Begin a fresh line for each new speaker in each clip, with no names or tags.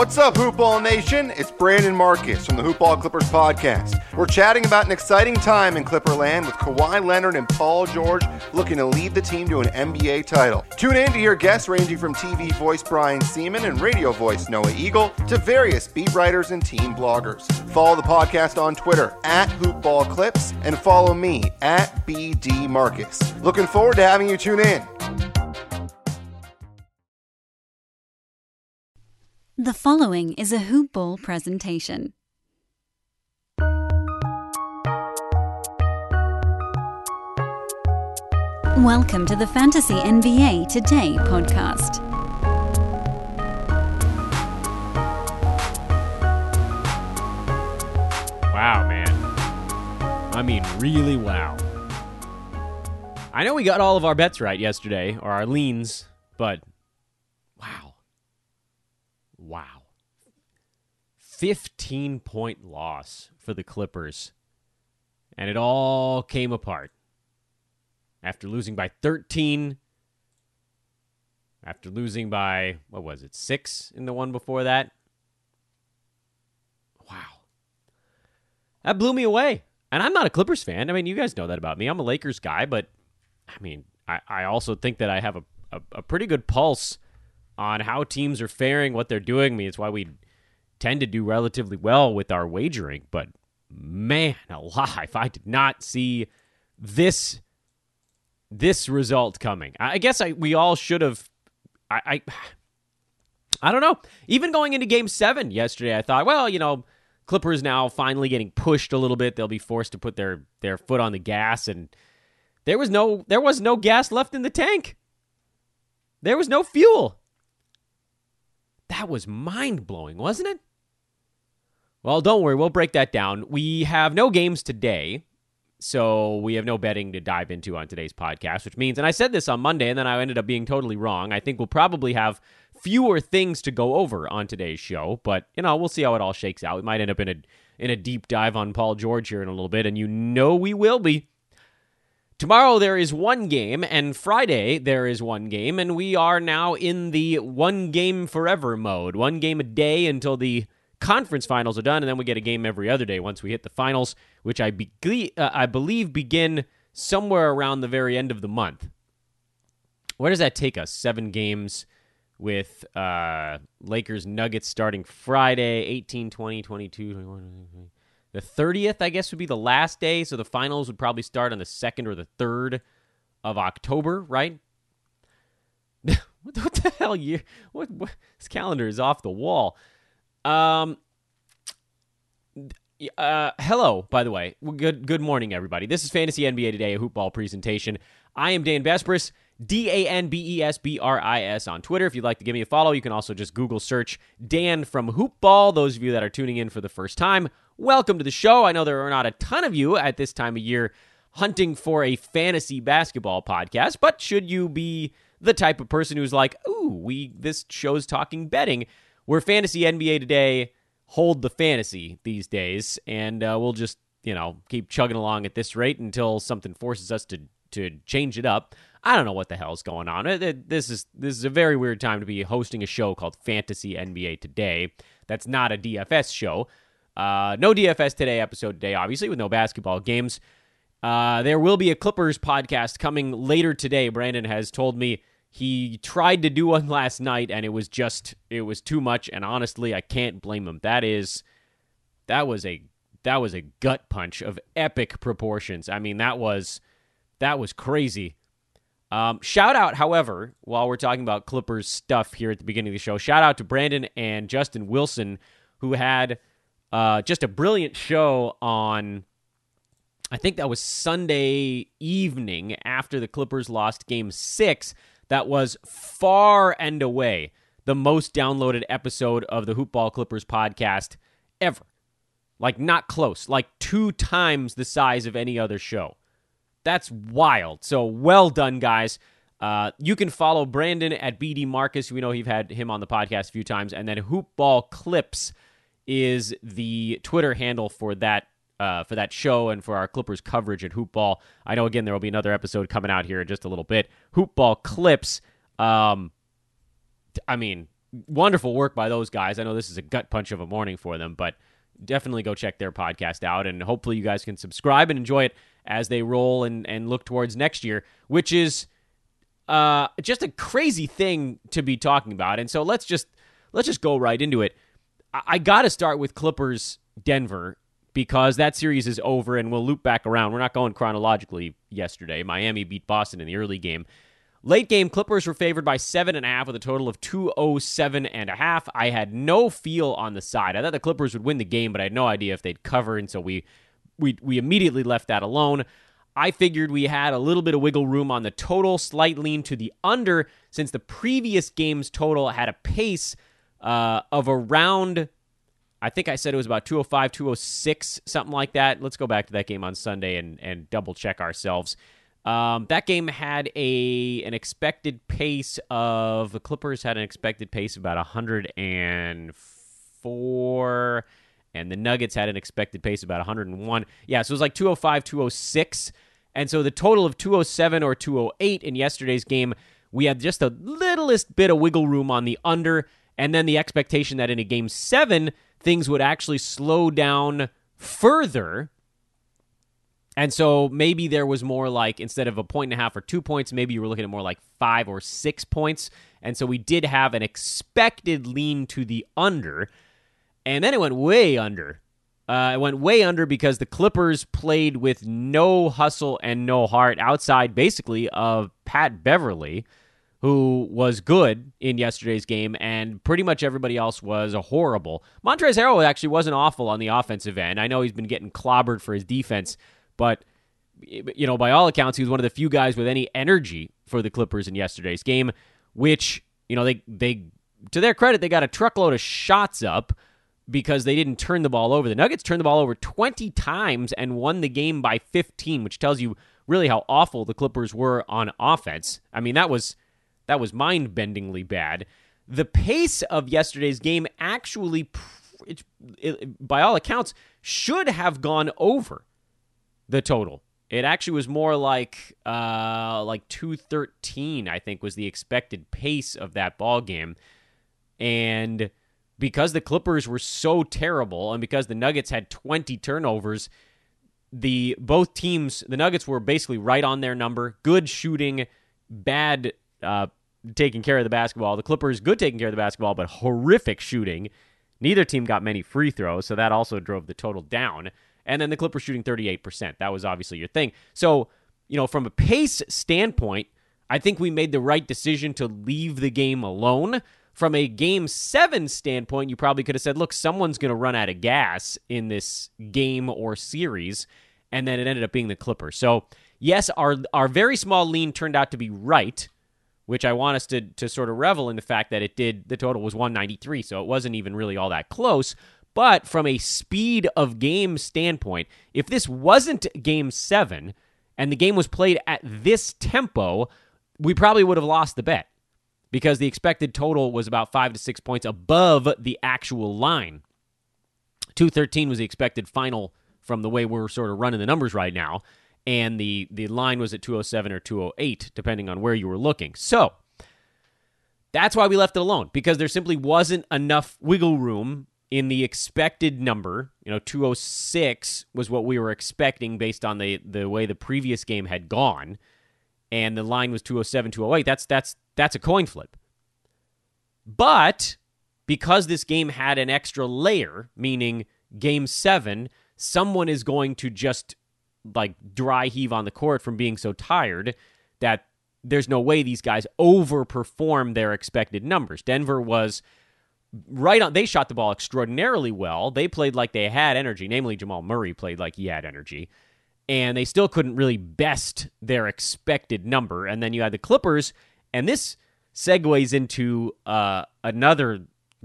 What's up, Hoopball Nation? It's Brandon Marcus from the Hoopball Clippers podcast. We're chatting about an exciting time in Clipperland with Kawhi Leonard and Paul George looking to lead the team to an NBA title. Tune in to hear guests ranging from TV voice Brian Sieman and radio voice Noah Eagle to various beat writers and team bloggers. Follow the podcast on Twitter at Hoopball Clips and follow me at BD Marcus. Looking forward to having you tune in.
The following is a Hoop Ball presentation. Welcome to the Fantasy NBA Today podcast.
Wow, man. I mean, really wow. I know we got all of our bets right yesterday, or our leans, but wow. Wow. 15 point loss for the Clippers. And it all came apart. After losing by 13, after losing by, what was it, six in the one before that. Wow. That blew me away. And I'm not a Clippers fan. I mean, you guys know that about me. I'm a Lakers guy, but I mean, I, I also think that I have a, a, a pretty good pulse on how teams are faring, what they're doing. I mean, it's why we tend to do relatively well with our wagering. But man, alive, I did not see this this result coming. I guess I we all should have. I, I I don't know. Even going into Game Seven yesterday, I thought, well, you know, Clippers now finally getting pushed a little bit. They'll be forced to put their their foot on the gas, and there was no there was no gas left in the tank. There was no fuel. That was mind blowing, wasn't it? Well, don't worry, we'll break that down. We have no games today, so we have no betting to dive into on today's podcast, which means, and I said this on Monday, and then I ended up being totally wrong. I think we'll probably have fewer things to go over on today's show, but you know, we'll see how it all shakes out. We might end up in a in a deep dive on Paul George here in a little bit, and you know we will be. Tomorrow there is one game, and Friday there is one game, and we are now in the one game forever mode. One game a day until the conference finals are done, and then we get a game every other day once we hit the finals, which I, be- uh, I believe begin somewhere around the very end of the month. Where does that take us? Seven games with uh, Lakers Nuggets starting Friday, 18, 20, 22, 21, the 30th, I guess, would be the last day. So the finals would probably start on the 2nd or the 3rd of October, right? what, the hell year? What, what, this calendar is off the wall. Um, uh, hello, by the way. Good good morning, everybody. This is Fantasy NBA Today, a hoopball presentation. I am Dan Besbris, D A N B E S B R I S on Twitter. If you'd like to give me a follow, you can also just Google search Dan from Hoopball. Those of you that are tuning in for the first time, welcome to the show. I know there are not a ton of you at this time of year hunting for a fantasy basketball podcast, but should you be the type of person who's like, ooh, we this show's talking betting, we're fantasy NBA today hold the fantasy these days, and uh, we'll just you know keep chugging along at this rate until something forces us to to change it up. I don't know what the hell's going on. It, it, this is this is a very weird time to be hosting a show called Fantasy NBA Today. That's not a DFS show. Uh, no DFS today episode today, obviously, with no basketball games. Uh, there will be a Clippers podcast coming later today. Brandon has told me he tried to do one last night and it was just it was too much and honestly I can't blame him. That is that was a that was a gut punch of epic proportions. I mean that was that was crazy. Um, shout out, however, while we're talking about Clippers stuff here at the beginning of the show, shout out to Brandon and Justin Wilson who had uh, just a brilliant show on I think that was Sunday evening after the Clippers lost game six that was far and away the most downloaded episode of the Hoopball Clippers podcast ever. Like, not close. Like, two times the size of any other show. That's wild. So, well done, guys. Uh, you can follow Brandon at BD Marcus. We know you've had him on the podcast a few times. And then Hoopball Clips is the Twitter handle for that uh, for that show and for our Clippers coverage at Hoopball. I know again there will be another episode coming out here in just a little bit. Hoopball clips. Um, I mean, wonderful work by those guys. I know this is a gut punch of a morning for them, but definitely go check their podcast out. And hopefully, you guys can subscribe and enjoy it as they roll and, and look towards next year, which is uh, just a crazy thing to be talking about. And so let's just let's just go right into it. I, I got to start with Clippers Denver because that series is over and we'll loop back around. We're not going chronologically yesterday. Miami beat Boston in the early game. Late game, Clippers were favored by seven and a half with a total of 207 and a half. I had no feel on the side. I thought the Clippers would win the game, but I had no idea if they'd cover, and so we we we immediately left that alone. I figured we had a little bit of wiggle room on the total, slight lean to the under, since the previous game's total had a pace uh, of around, I think I said it was about 205, 206, something like that. Let's go back to that game on Sunday and, and double check ourselves. Um, that game had a an expected pace of the Clippers had an expected pace of about 104 and the Nuggets had an expected pace about 101. Yeah, so it was like 205, 206. And so the total of 207 or 208 in yesterday's game, we had just the littlest bit of wiggle room on the under, and then the expectation that in a game seven, things would actually slow down further. And so maybe there was more like instead of a point and a half or two points, maybe you were looking at more like five or six points. And so we did have an expected lean to the under and then it went way under. Uh, it went way under because the Clippers played with no hustle and no heart outside, basically, of Pat Beverley, who was good in yesterday's game, and pretty much everybody else was horrible. Montrezl Harrell actually wasn't awful on the offensive end. I know he's been getting clobbered for his defense, but you know, by all accounts, he was one of the few guys with any energy for the Clippers in yesterday's game. Which you know, they they to their credit, they got a truckload of shots up because they didn't turn the ball over. The Nuggets turned the ball over 20 times and won the game by 15, which tells you really how awful the Clippers were on offense. I mean, that was that was mind-bendingly bad. The pace of yesterday's game actually it, it, by all accounts should have gone over the total. It actually was more like uh, like 213 I think was the expected pace of that ball game. And because the Clippers were so terrible and because the Nuggets had 20 turnovers, the both teams, the Nuggets were basically right on their number. Good shooting, bad uh, taking care of the basketball. The Clippers good taking care of the basketball, but horrific shooting. Neither team got many free throws, so that also drove the total down. And then the Clippers shooting 38%. That was obviously your thing. So, you know, from a pace standpoint, I think we made the right decision to leave the game alone from a game seven standpoint, you probably could have said, look, someone's going to run out of gas in this game or series. And then it ended up being the Clippers. So, yes, our, our very small lean turned out to be right, which I want us to, to sort of revel in the fact that it did, the total was 193. So it wasn't even really all that close. But from a speed of game standpoint, if this wasn't game seven and the game was played at this tempo, we probably would have lost the bet because the expected total was about five to six points above the actual line. 213 was the expected final from the way we're sort of running the numbers right now. And the, the line was at 207 or 208, depending on where you were looking. So that's why we left it alone, because there simply wasn't enough wiggle room in the expected number. You know, 206 was what we were expecting based on the, the way the previous game had gone and the line was 207 208 that's that's that's a coin flip. But because this game had an extra layer meaning game 7 someone is going to just like dry heave on the court from being so tired that there's no way these guys overperform their expected numbers. Denver was right on they shot the ball extraordinarily well. They played like they had energy. Namely jamal murray played like he had energy and they still couldn't really best their expected number. And then you had the Clippers, and this segues into uh, another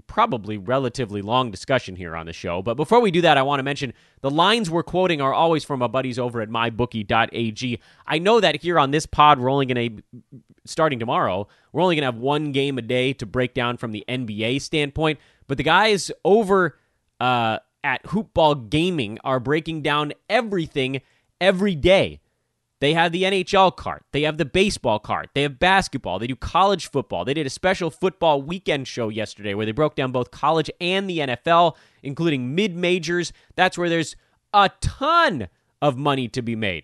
probably relatively long discussion here on the show. But before we do that, I want to mention the lines we're quoting are always from our buddies over at mybookie.ag. I know that here on this pod, we're only going to, starting tomorrow, we're only going to have one game a day to break down from the NBA standpoint. But the guys over uh, at Hoopball Gaming are breaking down everything every day They have the NHL card. They have the baseball card. They have basketball. They do college football. They did a special football weekend show yesterday where they broke down both college and the NFL, including mid majors. That's where there's a ton of money to be made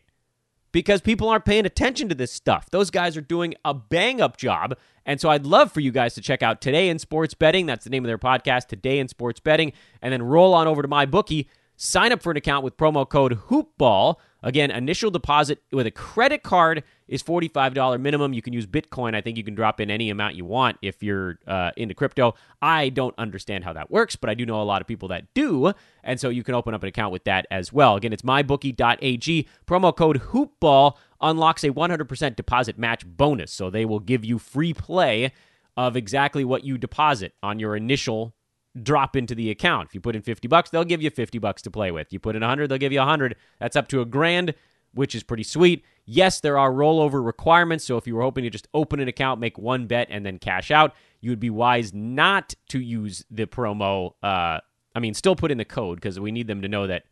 because people aren't paying attention to this stuff. Those guys are doing a bang up job. And so I'd love for you guys to check out Today in Sports Betting. That's the name of their podcast, Today in Sports Betting. And then roll on over to my bookie. Sign up for an account with promo code HOOPBALL. Again, initial deposit with a credit card is $45 minimum. You can use Bitcoin. I think you can drop in any amount you want if you're uh, into crypto. I don't understand how that works, but I do know a lot of people that do. And so you can open up an account with that as well. Again, it's mybookie.ag. Promo code HOOPBALL unlocks a 100% deposit match bonus. So they will give you free play of exactly what you deposit on your initial drop into the account. If you put in 50 bucks, they'll give you 50 bucks to play with. You put in 100, they'll give you 100. That's up to a grand, which is pretty sweet. Yes, there are rollover requirements, so if you were hoping to just open an account, make one bet and then cash out, you would be wise not to use the promo uh I mean, still put in the code because we need them to know that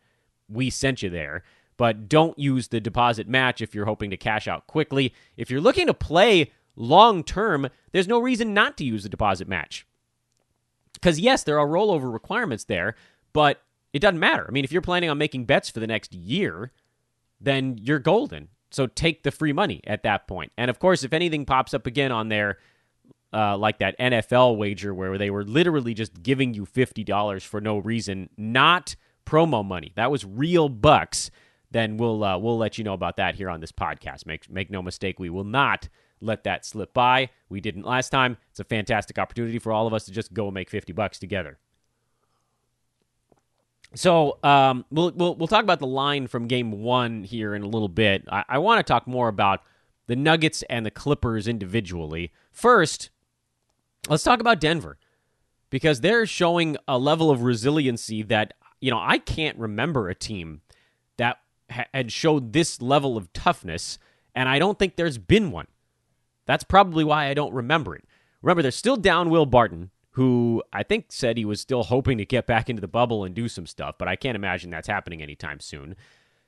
we sent you there. But don't use the deposit match if you're hoping to cash out quickly. If you're looking to play long term, there's no reason not to use the deposit match. Because, yes, there are rollover requirements there, but it doesn't matter. I mean, if you're planning on making bets for the next year, then you're golden. So take the free money at that point. And of course, if anything pops up again on there, uh, like that NFL wager where they were literally just giving you $50 for no reason, not promo money, that was real bucks, then we'll, uh, we'll let you know about that here on this podcast. Make, make no mistake, we will not let that slip by. We didn't last time. It's a fantastic opportunity for all of us to just go and make 50 bucks together. So um, we'll, we'll we'll talk about the line from game one here in a little bit. I, I want to talk more about the Nuggets and the Clippers individually. First, let's talk about Denver because they're showing a level of resiliency that you know I can't remember a team that ha- had showed this level of toughness, and I don't think there's been one. That's probably why I don't remember it. Remember, they're still down Will Barton, who I think said he was still hoping to get back into the bubble and do some stuff, but I can't imagine that's happening anytime soon.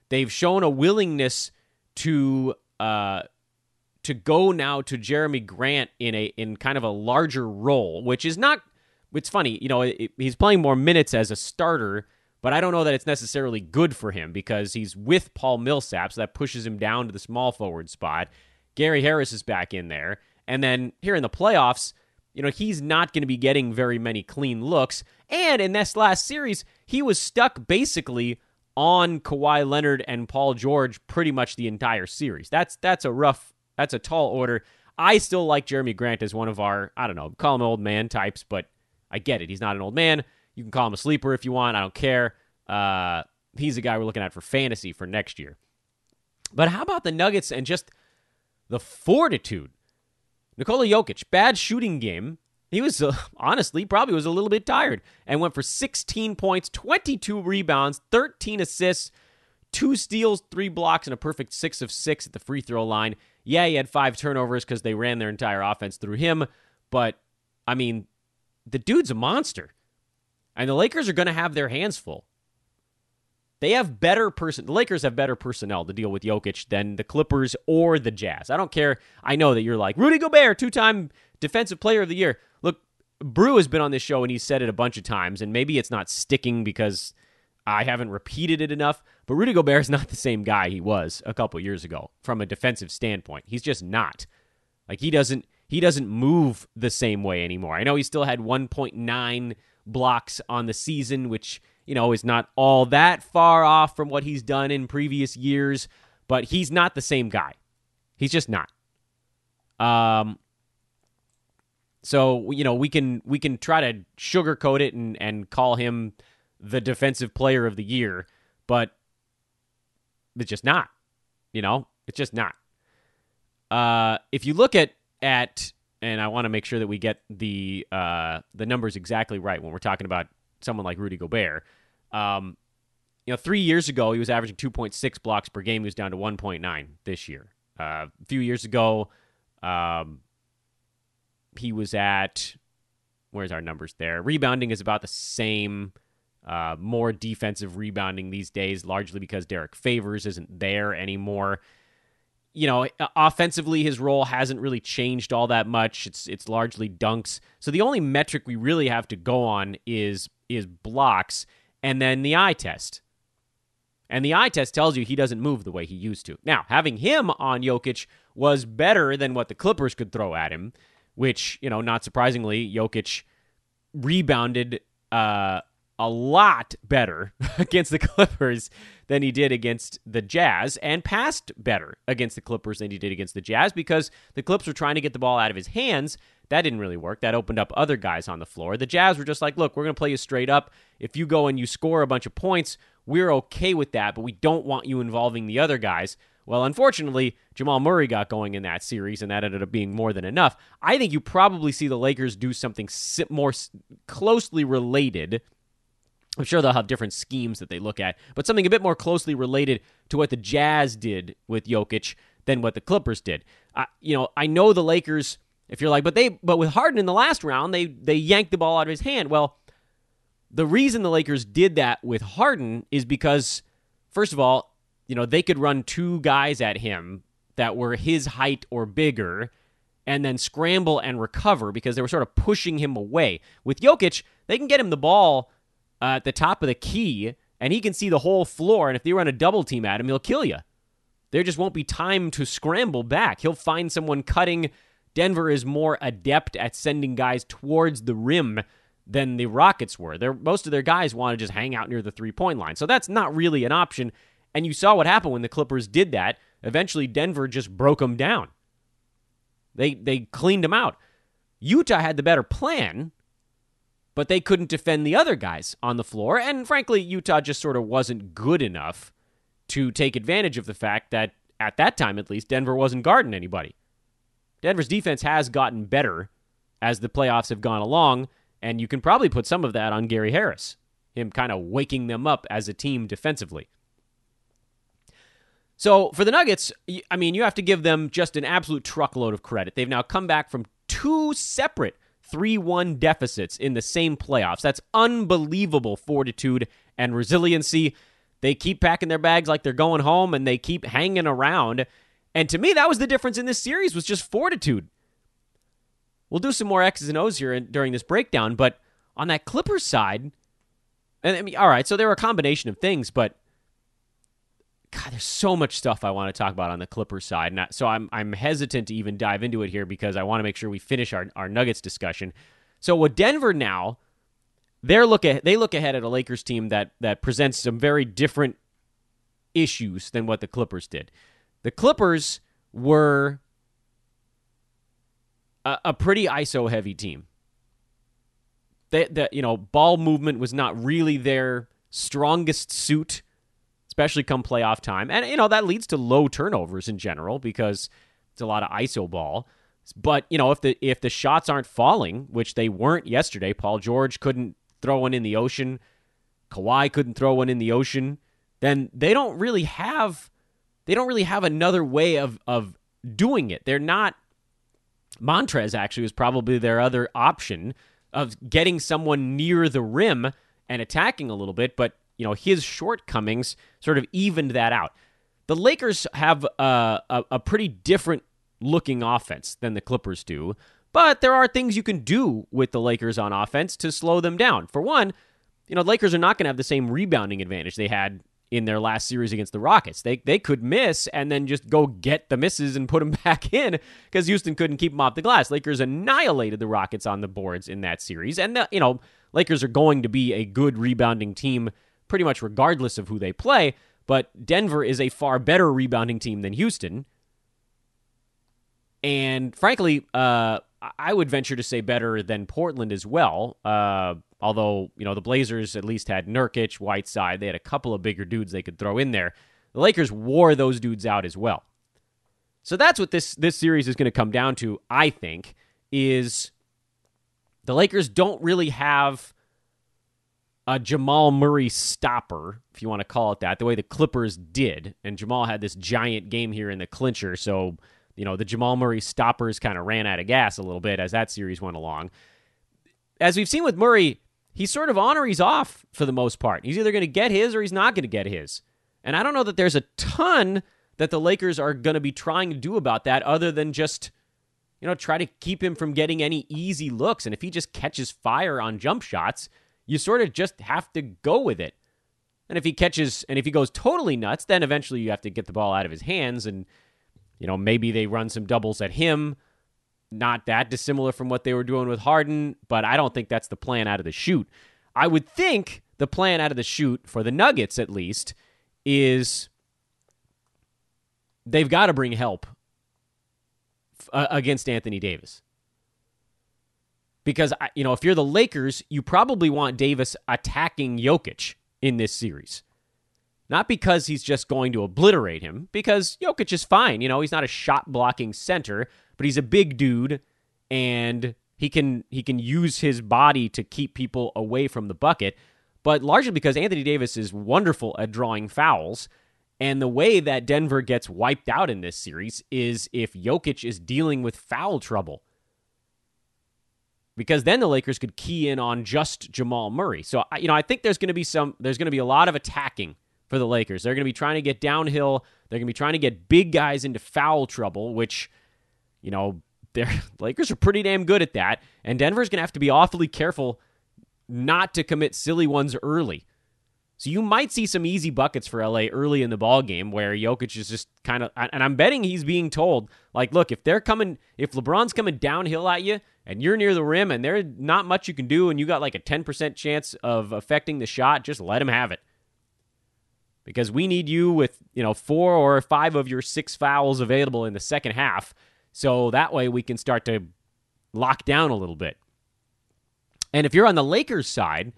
They've shown a willingness to uh, to go now to Jerami Grant in a in kind of a larger role, which is not. It's funny, you know, it, he's playing more minutes as a starter, but I don't know that it's necessarily good for him because he's with Paul Millsap, so that pushes him down to the small forward spot. Gary Harris is back in there. And then here in the playoffs, you know, he's not going to be getting very many clean looks. And in this last series, he was stuck basically on Kawhi Leonard and Paul George pretty much the entire series. That's that's a rough, that's a tall order. I still like Jerami Grant as one of our, I don't know, call him old man types, but I get it. He's not an old man. You can call him a sleeper if you want. I don't care. Uh, he's a guy we're looking at for fantasy for next year. But how about the Nuggets and just the fortitude. Nikola Jokic, bad shooting game. He was uh, honestly probably was a little bit tired and went for 16 points, 22 rebounds, 13 assists, two steals, three blocks, and a perfect six of six at the free throw line. Yeah, he had five turnovers because they ran their entire offense through him, but I mean, the dude's a monster. And the Lakers are going to have their hands full. They have better person. The Lakers have better personnel to deal with Jokic than the Clippers or the Jazz. I don't care. I know that you're like Rudy Gobert, two-time Defensive Player of the Year. Look, Brew has been on this show and he's said it a bunch of times, and maybe it's not sticking because I haven't repeated it enough. But Rudy Gobert is not the same guy he was a couple years ago from a defensive standpoint. He's just not. Like he doesn't he doesn't move the same way anymore. I know he still had 1.9 blocks on the season, which you know, is not all that far off from what he's done in previous years, but he's not the same guy. He's just not. Um, so you know, we can we can try to sugarcoat it and and call him the defensive player of the year, but it's just not. You know, it's just not. Uh, if you look at at and I want to make sure that we get the uh, the numbers exactly right when we're talking about someone like Rudy Gobert. Um, you know, three years ago, he was averaging 2.6 blocks per game. He was down to 1.9 this year. Uh, a few years ago, um, he was at, where's our numbers there? Rebounding is about the same. Uh, more defensive rebounding these days, largely because Derek Favors isn't there anymore. you know, offensively, his role hasn't really changed all that much. It's it's largely dunks. So the only metric we really have to go on is is blocks, and then the eye test. And the eye test tells you he doesn't move the way he used to. Now, having him on Jokic was better than what the Clippers could throw at him, which you know, not surprisingly, Jokic rebounded uh, a lot better against the Clippers than he did against the Jazz and passed better against the Clippers than he did against the Jazz because the Clips were trying to get the ball out of his hands. That didn't really work. That opened up other guys on the floor. The Jazz were just like, look, we're going to play you straight up. If you go and you score a bunch of points, we're okay with that, but we don't want you involving the other guys. Well, unfortunately, Jamal Murray got going in that series, and that ended up being more than enough. I think you probably see the Lakers do something more closely related I'm sure they'll have different schemes that they look at, but something a bit more closely related to what the Jazz did with Jokic than what the Clippers did. Uh, you know, I know the Lakers. If you're like, but they, but with Harden in the last round, they they yanked the ball out of his hand. Well, the reason the Lakers did that with Harden is because, first of all, you know they could run two guys at him that were his height or bigger, and then scramble and recover because they were sort of pushing him away. With Jokic, they can get him the ball uh, at the top of the key, and he can see the whole floor. And if they run a double team at him, he'll kill you. There just won't be time to scramble back. He'll find someone cutting. Denver is more adept at sending guys towards the rim than the Rockets were. They're, most of their guys want to just hang out near the three point line. So that's not really an option. And you saw what happened when the Clippers did that. Eventually, Denver just broke them down. They, they cleaned them out. Utah had the better plan, but they couldn't defend the other guys on the floor. And frankly, Utah just sort of wasn't good enough to take advantage of the fact that, at that time at least, Denver wasn't guarding anybody. Denver's defense has gotten better as the playoffs have gone along, and you can probably put some of that on Gary Harris, him kind of waking them up as a team defensively. So for the Nuggets, I mean, you have to give them just an absolute truckload of credit. They've now come back from two separate 3 1 deficits in the same playoffs. That's unbelievable fortitude and resiliency. They keep packing their bags like they're going home and they keep hanging around. And to me, that was the difference in this series was just fortitude. We'll do some more X's and O's here during this breakdown, but on that Clippers side, and I mean, all right, so there were a combination of things, but God, there's so much stuff I want to talk about on the Clippers side, and so I'm I'm hesitant to even dive into it here because I want to make sure we finish our, our Nuggets discussion. So with Denver now, they look at they look ahead at a Lakers team that that presents some very different issues than what the Clippers did. The Clippers were a, a pretty ISO heavy team. That you know, ball movement was not really their strongest suit especially come playoff time. And, you know, that leads to low turnovers in general because it's a lot of ISO ball. But, you know, if the if the shots aren't falling, which they weren't yesterday, Paul George couldn't throw one in the ocean, Kawhi couldn't throw one in the ocean, then they don't really have they don't really have another way of of doing it. They're not Montrez actually was probably their other option of getting someone near the rim and attacking a little bit, but you know, his shortcomings sort of evened that out. The Lakers have a, a, a pretty different looking offense than the Clippers do, but there are things you can do with the Lakers on offense to slow them down. For one, you know, Lakers are not going to have the same rebounding advantage they had in their last series against the Rockets. They they could miss and then just go get the misses and put them back in because Houston couldn't keep them off the glass. Lakers annihilated the Rockets on the boards in that series, and the, you know Lakers are going to be a good rebounding team pretty much regardless of who they play. But Denver is a far better rebounding team than Houston. And frankly, uh, I would venture to say better than Portland as well. Uh, although, you know, the Blazers at least had Nurkic, Whiteside. They had a couple of bigger dudes they could throw in there. The Lakers wore those dudes out as well. So that's what this this series is going to come down to, I think, is the Lakers don't really have a Jamal Murray stopper, if you want to call it that, the way the Clippers did. And Jamal had this giant game here in the clincher. So, you know, the Jamal Murray stoppers kind of ran out of gas a little bit as that series went along. As we've seen with Murray, he's sort of on or he's off for the most part. He's either going to get his or he's not going to get his. And I don't know that there's a ton that the Lakers are going to be trying to do about that other than just, you know, try to keep him from getting any easy looks. And if he just catches fire on jump shots, you sort of just have to go with it. And if he catches, and if he goes totally nuts, then eventually you have to get the ball out of his hands. And, you know, maybe they run some doubles at him. Not that dissimilar from what they were doing with Harden, but I don't think that's the plan out of the chute. I would think the plan out of the chute, for the Nuggets at least, is they've got to bring help uh, against Anthony Davis. Because, you know, if you're the Lakers, you probably want Davis attacking Jokic in this series. Not because he's just going to obliterate him, because Jokic is fine. You know, he's not a shot blocking center, but he's a big dude and he can he can use his body to keep people away from the bucket. But largely because Anthony Davis is wonderful at drawing fouls. And the way that Denver gets wiped out in this series is if Jokic is dealing with foul trouble because then the Lakers could key in on just Jamal Murray. So you know, I think there's going to be some there's going to be a lot of attacking for the Lakers. They're going to be trying to get downhill. They're going to be trying to get big guys into foul trouble, which you know, the Lakers are pretty damn good at that, and Denver's going to have to be awfully careful not to commit silly ones early. So you might see some easy buckets for LA early in the ball game where Jokic is just kind of and I'm betting he's being told like look if they're coming if LeBron's coming downhill at you and you're near the rim and there's not much you can do and you got like a 10% chance of affecting the shot just let him have it. Because we need you with, you know, four or five of your six fouls available in the second half so that way we can start to lock down a little bit. And if you're on the Lakers side,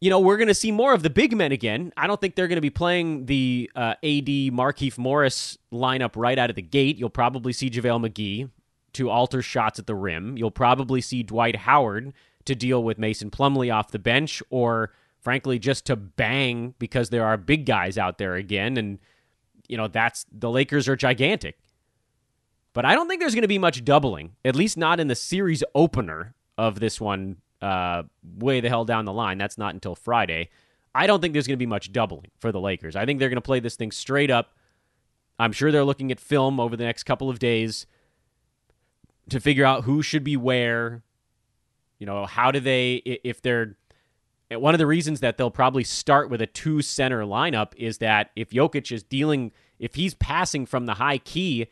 you know, we're going to see more of the big men again. I don't think they're going to be playing the uh, AD Markieff Morris lineup right out of the gate. You'll probably see JaVale McGee to alter shots at the rim. You'll probably see Dwight Howard to deal with Mason Plumlee off the bench, or frankly, just to bang because there are big guys out there again. And, you know, that's the Lakers are gigantic. But I don't think there's going to be much doubling, at least not in the series opener of this one uh, way the hell down the line. That's not until Friday. I don't think there's going to be much doubling for the Lakers. I think they're going to play this thing straight up. I'm sure they're looking at film over the next couple of days to figure out who should be where. You know, how do they, if they're, one of the reasons that they'll probably start with a two center lineup is that if Jokic is dealing, if he's passing from the high key,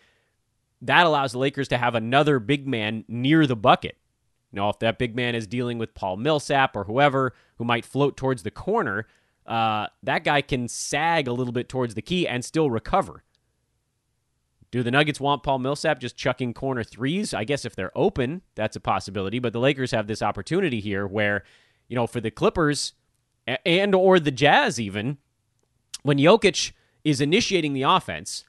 that allows the Lakers to have another big man near the bucket. Know, if that big man is dealing with Paul Millsap or whoever who might float towards the corner, uh, that guy can sag a little bit towards the key and still recover. Do the Nuggets want Paul Millsap just chucking corner threes? I guess if they're open, that's a possibility. But the Lakers have this opportunity here where, you know, for the Clippers and or the Jazz even, when Jokic is initiating the offense,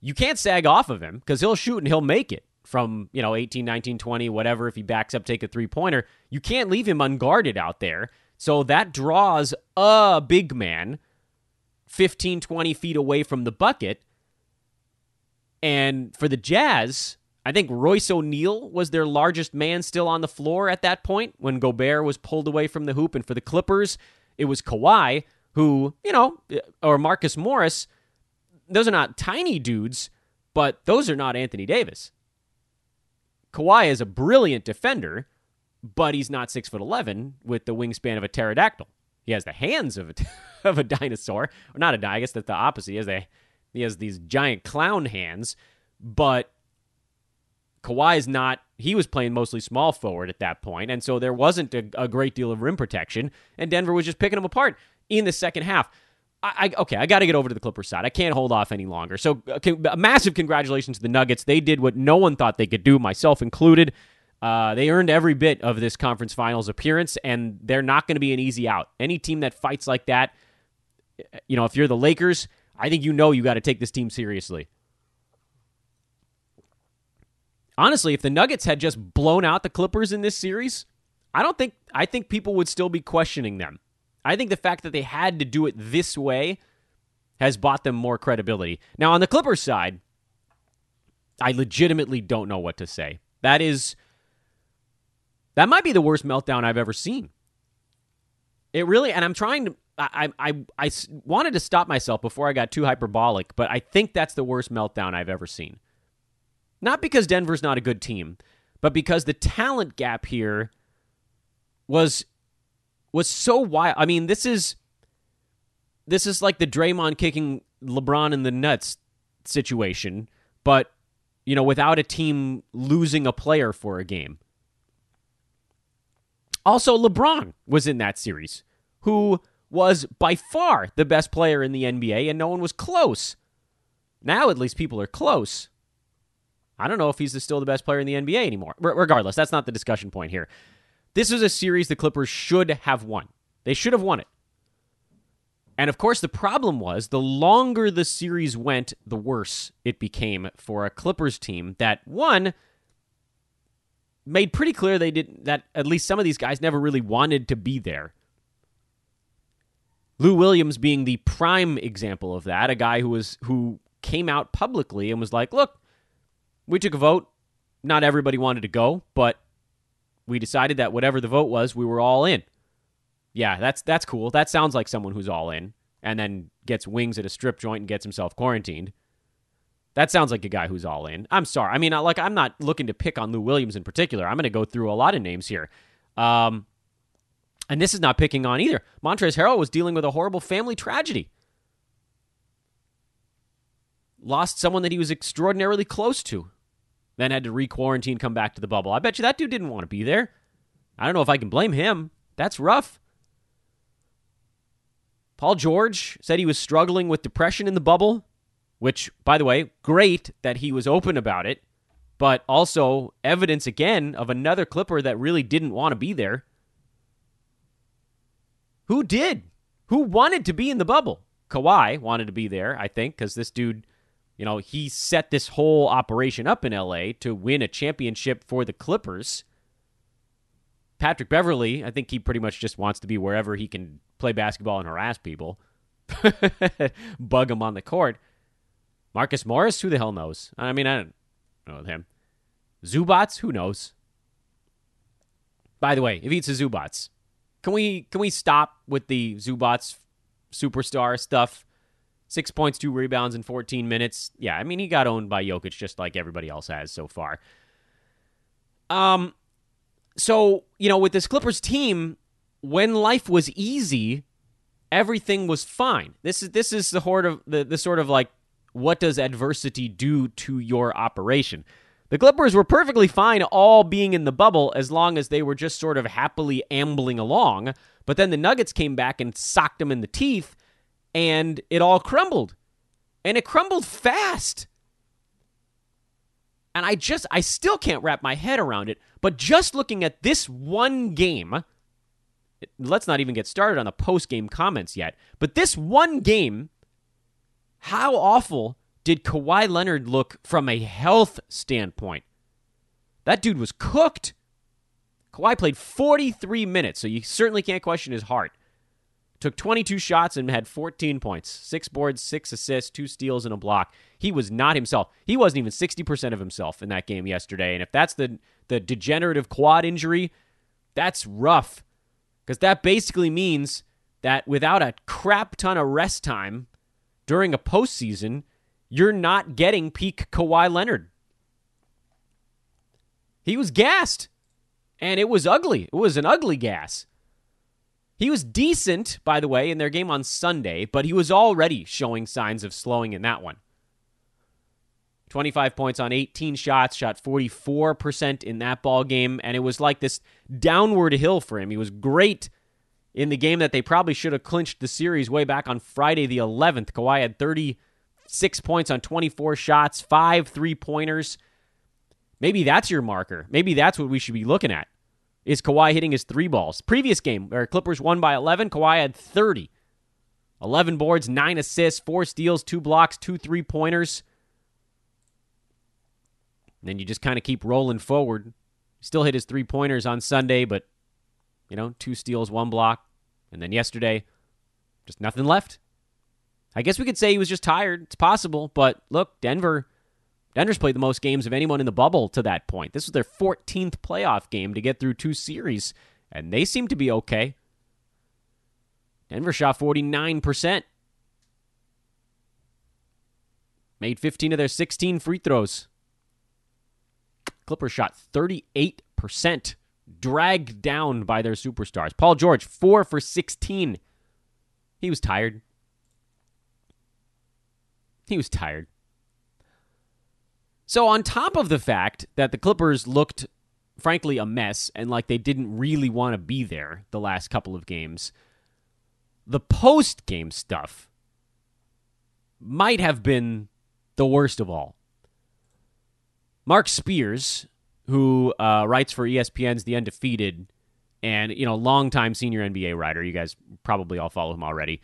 you can't sag off of him because he'll shoot and he'll make it from, you know, 18, 19, 20, whatever. If he backs up, take a three pointer, you can't leave him unguarded out there. So that draws a big man 15, 20 feet away from the bucket. And for the Jazz, I think Royce O'Neal was their largest man still on the floor at that point when Gobert was pulled away from the hoop. And for the Clippers, it was Kawhi, who, you know, or Marcus Morris. Those are not tiny dudes, but those are not Anthony Davis. Kawhi is a brilliant defender, but he's not six foot eleven with the wingspan of a pterodactyl. He has the hands of a of a dinosaur, or not a. I guess that's the opposite. He has a, he has these giant clown hands, but Kawhi is not. He was playing mostly small forward at that point, and so there wasn't a, a great deal of rim protection, and Denver was just picking him apart in the second half. I, okay, I got to get over to the Clippers side. I can't hold off any longer. So, uh, a massive congratulations to the Nuggets. They did what no one thought they could do, myself included. Uh, they earned every bit of this conference finals appearance, and they're not going to be an easy out. Any team that fights like that, you know, if you're the Lakers, I think you know you got to take this team seriously. Honestly, if the Nuggets had just blown out the Clippers in this series, I don't think I think people would still be questioning them. I think the fact that they had to do it this way has bought them more credibility. Now, on the Clippers side, I legitimately don't know what to say. That is, that might be the worst meltdown I've ever seen. It really, and I'm trying to, I, I, I wanted to stop myself before I got too hyperbolic, but I think that's the worst meltdown I've ever seen. Not because Denver's not a good team, but because the talent gap here was was so wild. I mean, this is this is like the Draymond kicking LeBron in the nuts situation, but you know, without a team losing a player for a game. Also, LeBron was in that series, who was by far the best player in the NBA, and no one was close. Now, at least, people are close. I don't know if he's still the best player in the NBA anymore. Regardless, that's not the discussion point here. This is a series the Clippers should have won. They should have won it. And of course, the problem was the longer the series went, the worse it became for a Clippers team that, one, made pretty clear they didn't that at least some of these guys never really wanted to be there. Lou Williams being the prime example of that, a guy who was who came out publicly and was like, "Look, we took a vote. Not everybody wanted to go, but we decided that whatever the vote was, we were all in." Yeah, that's that's cool. That sounds like someone who's all in and then gets wings at a strip joint and gets himself quarantined. That sounds like a guy who's all in. I'm sorry. I mean, like I'm not looking to pick on Lou Williams in particular. I'm going to go through a lot of names here. Um, and this is not picking on either. Montrezl Harrell was dealing with a horrible family tragedy. Lost someone that he was extraordinarily close to. Then had to re quarantine, come back to the bubble. I bet you that dude didn't want to be there. I don't know if I can blame him. That's rough. Paul George said he was struggling with depression in the bubble, which, by the way, great that he was open about it, but also evidence again of another Clipper that really didn't want to be there. Who did? Who wanted to be in the bubble? Kawhi wanted to be there, I think, because this dude, you know, he set this whole operation up in LA to win a championship for the Clippers. Patrick Beverley, I think he pretty much just wants to be wherever he can play basketball and harass people, bug them on the court. Marcus Morris, who the hell knows? I mean, I don't know him. Zubac, who knows? By the way, if it's a Zubac, can we can we stop with the Zubac superstar stuff? Six points, two rebounds in 14 minutes. Yeah, I mean he got owned by Jokic just like everybody else has so far. Um, so, you know, with this Clippers team, when life was easy, everything was fine. This is this is the sort of the, the sort of like what does adversity do to your operation? The Clippers were perfectly fine all being in the bubble as long as they were just sort of happily ambling along. But then the Nuggets came back and socked them in the teeth, and it all crumbled. And it crumbled fast. And I just, I still can't wrap my head around it. But just looking at this one game, let's not even get started on the post game comments yet. But this one game, how awful did Kawhi Leonard look from a health standpoint? That dude was cooked. Kawhi played 43 minutes, so you certainly can't question his heart. Took 22 shots and had 14 points, six boards, six assists, two steals, and a block. He was not himself. He wasn't even 60% of himself in that game yesterday. And if that's the, the degenerative quad injury, that's rough. Because that basically means that without a crap ton of rest time during a postseason, you're not getting peak Kawhi Leonard. He was gassed, and it was ugly. It was an ugly gas. He was decent, by the way, in their game on Sunday, but he was already showing signs of slowing in that one. 25 points on 18 shots, shot 44% in that ball game, and it was like this downward hill for him. He was great in the game that they probably should have clinched the series way back on Friday the 11th. Kawhi had 36 points on 24 shots, five three pointers. Maybe that's your marker. Maybe that's what we should be looking at is Kawhi hitting his three balls. Previous game, where Clippers won by 11, Kawhi had 30. 11 boards, 9 assists, 4 steals, 2 blocks, 2 three pointers. Then you just kind of keep rolling forward. Still hit his three pointers on Sunday, but, you know, 2 steals, 1 block. And then yesterday, just nothing left. I guess we could say he was just tired. It's possible, but look, Denver Denver's played the most games of anyone in the bubble to that point. This was their 14th playoff game to get through two series, and they seem to be okay. Denver shot 49%. Made 15 of their 16 free throws. Clippers shot 38%, dragged down by their superstars. Paul George, 4 for 16. He was tired. He was tired. So, on top of the fact that the Clippers looked, frankly, a mess and like they didn't really want to be there the last couple of games, the post game stuff might have been the worst of all. Marc Spears, who uh, writes for ESPN's The Undefeated, and you know, longtime senior NBA writer, you guys probably all follow him already,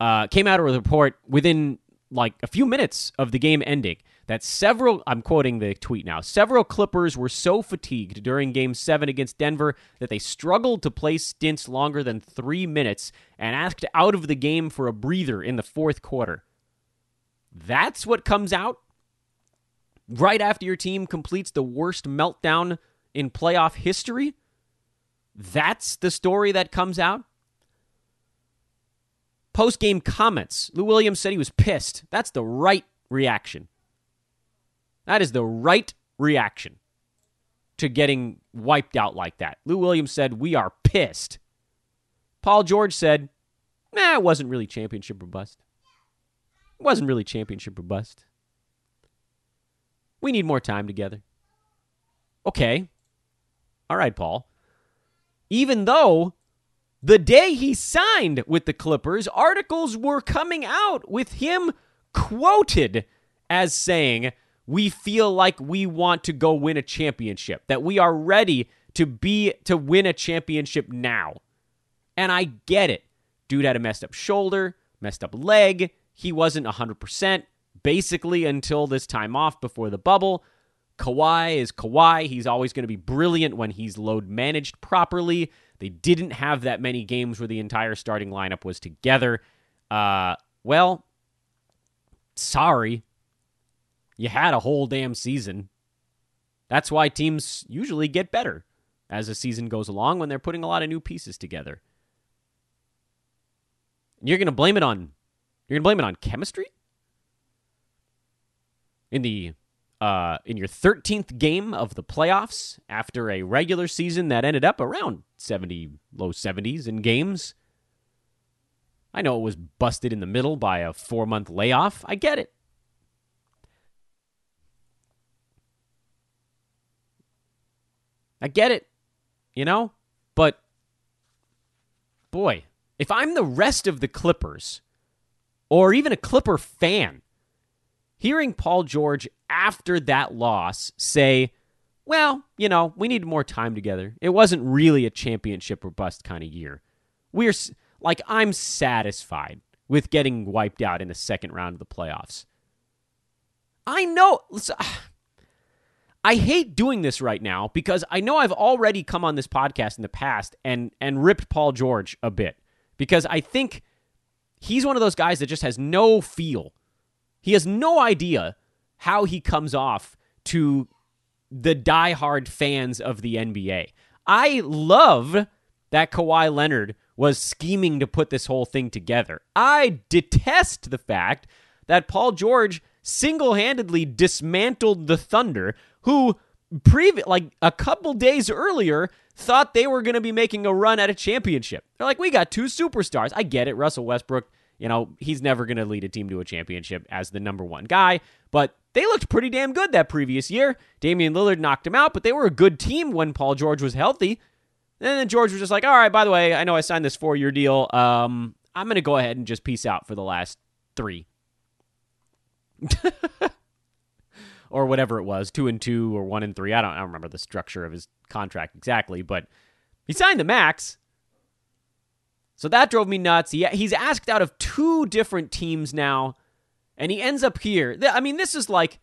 uh, came out with a report within like a few minutes of the game ending that several, I'm quoting the tweet now, several Clippers were so fatigued during game seven against Denver that they struggled to play stints longer than three minutes and asked out of the game for a breather in the fourth quarter. That's what comes out right after your team completes the worst meltdown in playoff history? That's the story that comes out? Post game comments. Lou Williams said he was pissed. That's the right reaction. That is the right reaction to getting wiped out like that. Lou Williams said, We are pissed. Paul George said, Nah, it wasn't really championship or bust. It wasn't really championship or bust. We need more time together. Okay. All right, Paul. Even though the day he signed with the Clippers, articles were coming out with him quoted as saying, we feel like we want to go win a championship, that we are ready to be to win a championship now. And I get it. Dude had a messed up shoulder, messed up leg. He wasn't 100% basically until this time off before the bubble. Kawhi is Kawhi. He's always going to be brilliant when he's load managed properly. They didn't have that many games where the entire starting lineup was together. Uh, well, sorry you had a whole damn season. That's why teams usually get better as the season goes along when they're putting a lot of new pieces together. You're going to blame it on you're going to blame it on chemistry? In the uh, in your 13th game of the playoffs after a regular season that ended up around 70 low 70s in games. I know it was busted in the middle by a 4-month layoff. I get it. I get it, you know? But boy, if I'm the rest of the Clippers or even a Clipper fan, hearing Paul George after that loss say, well, you know, we need more time together. It wasn't really a championship or bust kind of year. We're like, I'm satisfied with getting wiped out in the second round of the playoffs. I know. I hate doing this right now because I know I've already come on this podcast in the past and and ripped Paul George a bit because I think he's one of those guys that just has no feel. He has no idea how he comes off to the diehard fans of the NBA. I love that Kawhi Leonard was scheming to put this whole thing together. I detest the fact that Paul George single-handedly dismantled the Thunder who previ- like a couple days earlier thought they were going to be making a run at a championship. They're like, we got two superstars. I get it. Russell Westbrook, you know, he's never going to lead a team to a championship as the number one guy, but they looked pretty damn good that previous year. Damian Lillard knocked him out, but they were a good team when Paul George was healthy. And then George was just like, all right, by the way, I know I signed this four year deal. Um, I'm going to go ahead and just peace out for the last three. or whatever it was, two and two or one and three. I don't, I don't remember the structure of his contract exactly, but he signed the max. So that drove me nuts. He, he's asked out of two different teams now, and he ends up here. I mean, this is like,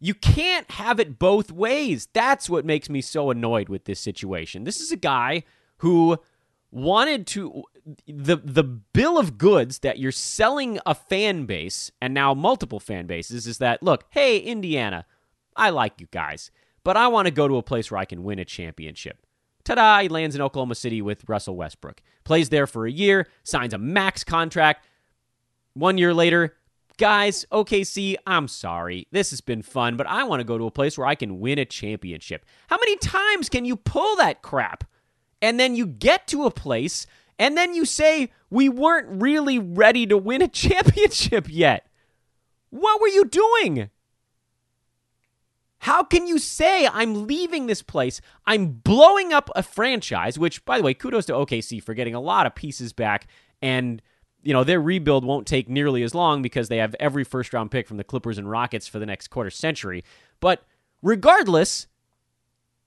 you can't have it both ways. That's what makes me so annoyed with this situation. This is a guy who wanted to the the bill of goods that you're selling a fan base and now multiple fan bases is that look, hey Indiana, I like you guys, but I want to go to a place where I can win a championship. Ta-da! He lands in Oklahoma City with Russell Westbrook. Plays there for a year, signs a max contract. One year later, guys, OKC, I'm sorry. This has been fun, but I want to go to a place where I can win a championship. How many times can you pull that crap? And then you get to a place and then you say, we weren't really ready to win a championship yet. What were you doing? How can you say I'm leaving this place? I'm blowing up a franchise, which, by the way, kudos to OKC for getting a lot of pieces back. And, you know, their rebuild won't take nearly as long because they have every first round pick from the Clippers and Rockets for the next quarter century. But regardless,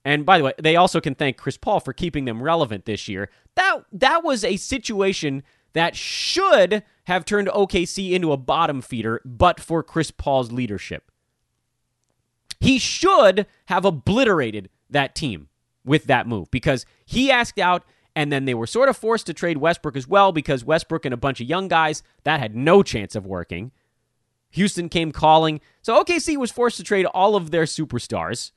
and by the way, they also can thank Chris Paul for keeping them relevant this year. That that was a situation that should have turned OKC into a bottom feeder, but for Chris Paul's leadership. He should have obliterated that team with that move because he asked out and then they were sort of forced to trade Westbrook as well because Westbrook and a bunch of young guys, that had no chance of working. Houston came calling. So OKC was forced to trade all of their superstars.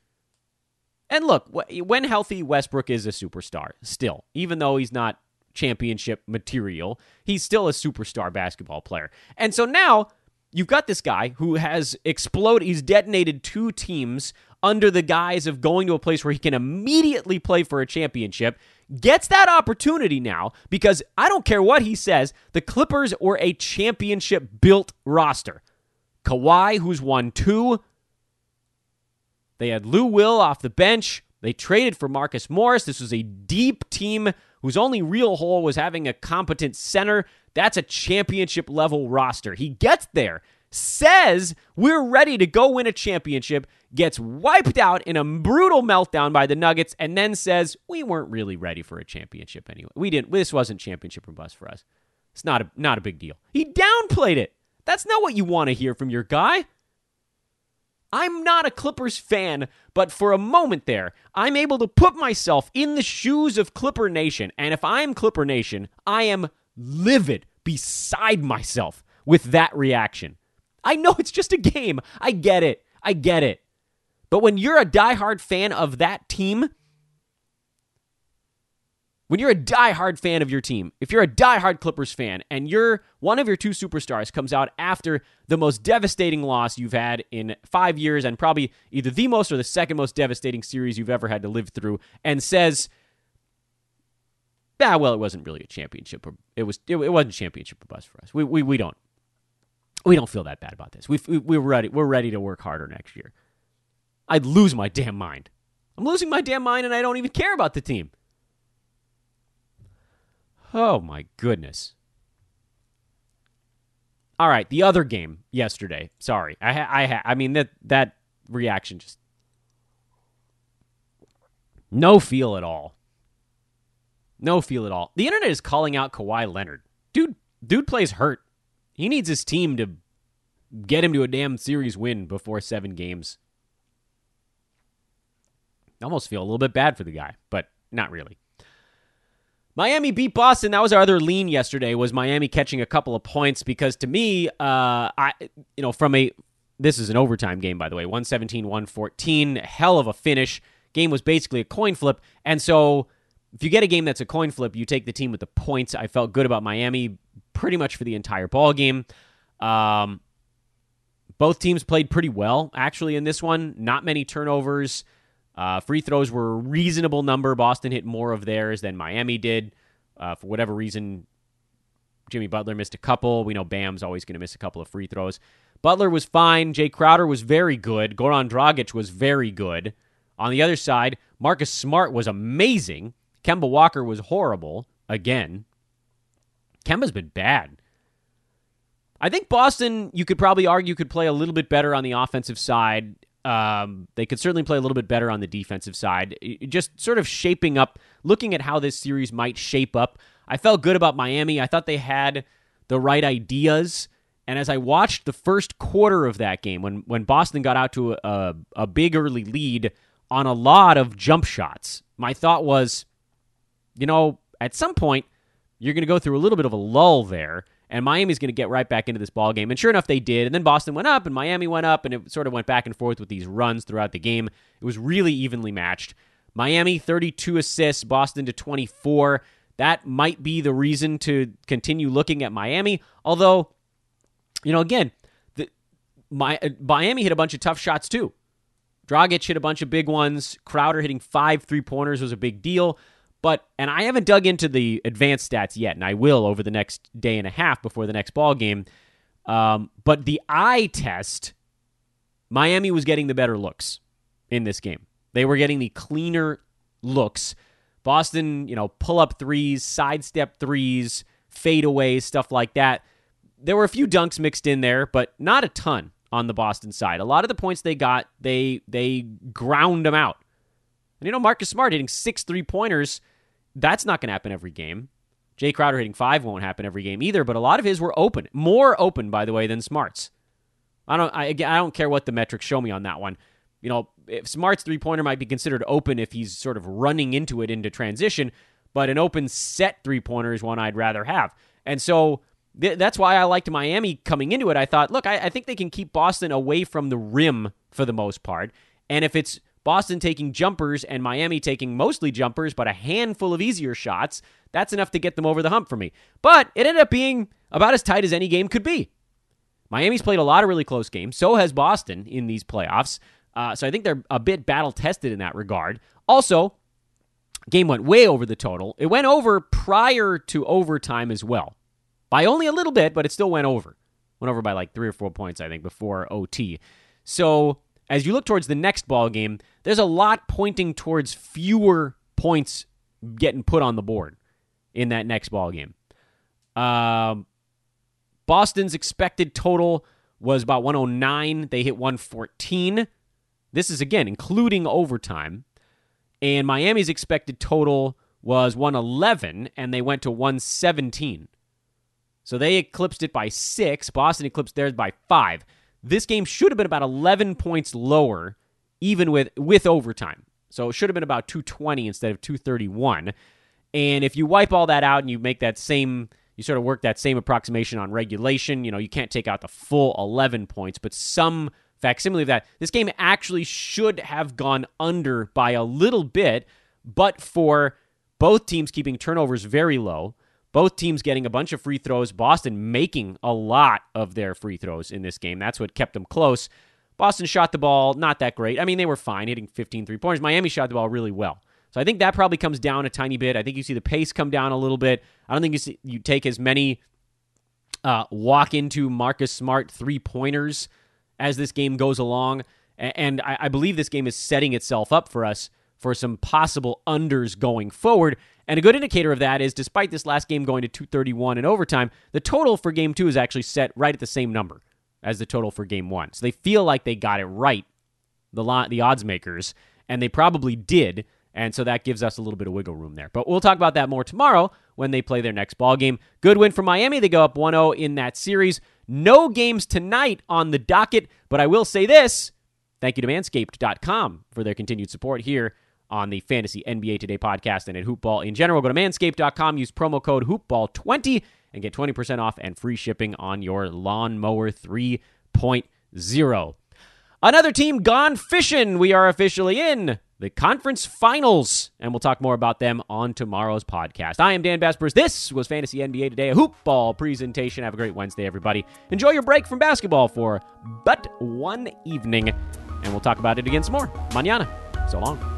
And look, when healthy, Westbrook is a superstar still, even though he's not championship material. He's still a superstar basketball player. And so now you've got this guy who has exploded, he's detonated two teams under the guise of going to a place where he can immediately play for a championship. Gets that opportunity now because I don't care what he says, the Clippers were a championship built roster. Kawhi, who's won two, they had Lou Will off the bench. They traded for Marcus Morris. This was a deep team whose only real hole was having a competent center. That's a championship level roster. He gets there, says we're ready to go win a championship, gets wiped out in a brutal meltdown by the Nuggets, and then says we weren't really ready for a championship anyway. We didn't. This wasn't championship or bust for us. It's not a not a big deal. He downplayed it. That's not what you want to hear from your guy. I'm not a Clippers fan, but for a moment there, I'm able to put myself in the shoes of Clipper Nation. And if I'm Clipper Nation, I am livid beside myself with that reaction. I know it's just a game. I get it. I get it. But when you're a diehard fan of that team, when you're a die-hard fan of your team, if you're a die-hard Clippers fan and you're one of your two superstars comes out after the most devastating loss you've had in five years and probably either the most or the second most devastating series you've ever had to live through and says, ah, well, it wasn't really a championship. It was it, it wasn't championship or bust for us. We, we, we don't we don't feel that bad about this. We, we're ready. We're ready to work harder next year. I'd lose my damn mind. I'm losing my damn mind and I don't even care about the team. Oh my goodness. All right, the other game yesterday. Sorry, I ha- I ha- I mean that that reaction just no feel at all. No feel at all. The internet is calling out Kawhi Leonard. Dude, dude plays hurt. He needs his team to get him to a damn series win before seven games. I almost feel a little bit bad for the guy, but not really. Miami beat Boston. That was our other lean yesterday. Was Miami catching a couple of points? Because to me, uh, I you know from a this is an overtime game by the way, 117-114, hell of a finish. Game was basically a coin flip, and so if you get a game that's a coin flip, you take the team with the points. I felt good about Miami pretty much for the entire ball game. Um, both teams played pretty well actually in this one. Not many turnovers. Uh, free throws were a reasonable number. Boston hit more of theirs than Miami did. Uh, for whatever reason, Jimmy Butler missed a couple. We know Bam's always going to miss a couple of free throws. Butler was fine. Jae Crowder was very good. Goran Dragic was very good. On the other side, Marcus Smart was amazing. Kemba Walker was horrible again. Kemba's been bad. I think Boston, you could probably argue, could play a little bit better on the offensive side um, they could certainly play a little bit better on the defensive side. Just sort of shaping up, looking at how this series might shape up. I felt good about Miami. I thought they had the right ideas. And as I watched the first quarter of that game, when, when Boston got out to a, a big early lead on a lot of jump shots, my thought was, you know, at some point, you're going to go through a little bit of a lull there and Miami's going to get right back into this ball game. And sure enough, they did. And then Boston went up, and Miami went up, and it sort of went back and forth with these runs throughout the game. It was really evenly matched. Miami 32 assists, Boston to 24. That might be the reason to continue looking at Miami. Although, you know, again, the, my, uh, Miami hit a bunch of tough shots too. Dragic hit a bunch of big ones. Crowder hitting five three pointers was a big deal. But and I haven't dug into the advanced stats yet, and I will over the next day and a half before the next ball game. Um, but the eye test, Miami was getting the better looks in this game. They were getting the cleaner looks. Boston, you know, pull up threes, sidestep threes, fadeaways, stuff like that. There were a few dunks mixed in there, but not a ton on the Boston side. A lot of the points they got, they they ground them out. And you know, Marcus Smart hitting six three pointers, that's not going to happen every game. Jae Crowder hitting five won't happen every game either, but a lot of his were open, more open by the way than Smart's. I don't I, I don't care what the metrics show me on that one. You know, if Smart's three pointer might be considered open if he's sort of running into it into transition, but an open set three pointer is one I'd rather have. And so th- that's why I liked Miami coming into it. I thought, look, I, I think they can keep Boston away from the rim for the most part. And if it's Boston taking jumpers and Miami taking mostly jumpers, but a handful of easier shots, that's enough to get them over the hump for me. But it ended up being about as tight as any game could be. Miami's played a lot of really close games. So has Boston in these playoffs. Uh, so I think they're a bit battle tested in that regard. Also, game went way over the total. It went over prior to overtime as well, by only a little bit, but it still went over. Went over by like three or four points, I think, before OT. So as you look towards the next ball game, there's a lot pointing towards fewer points getting put on the board in that next ball game. Um, Boston's expected total was about 109. They hit 114. This is again including overtime. And Miami's expected total was 111 and they went to 117. So they eclipsed it by 6. Boston eclipsed theirs by 5. This game should have been about 11 points lower even with with overtime. So it should have been about 220 instead of 231. And if you wipe all that out and you make that same, you sort of work that same approximation on regulation, you know, you can't take out the full 11 points, but some facsimile of that. This game actually should have gone under by a little bit, but for both teams keeping turnovers very low, both teams getting a bunch of free throws, Boston making a lot of their free throws in this game. That's what kept them close. Boston shot the ball not that great. I mean, they were fine, hitting 15 three pointers. Miami shot the ball really well. So I think that probably comes down a tiny bit. I think you see the pace come down a little bit. I don't think you see, you take as many uh, walk into Marcus Smart three pointers as this game goes along. And I, I believe this game is setting itself up for us for some possible unders going forward. And a good indicator of that is despite this last game going to 231 in overtime, the total for game two is actually set right at the same number as the total for game one. So they feel like they got it right, the, the odds makers, and they probably did. And so that gives us a little bit of wiggle room there. But we'll talk about that more tomorrow when they play their next ball game. Good win for Miami. They go up 1 0 in that series. No games tonight on the docket, but I will say this thank you to manscaped.com for their continued support here on the Fantasy NBA Today podcast and at Hoopball in general. Go to manscaped.com, use promo code Hoopball20 and get 20% off and free shipping on your lawnmower 3.0. Another team gone fishing. We are officially in the conference finals, and we'll talk more about them on tomorrow's podcast. I am Dan Besbris. This was Fantasy NBA Today, a hoopball presentation. Have a great Wednesday, everybody. Enjoy your break from basketball for but one evening, and we'll talk about it again some more. Manana. So long.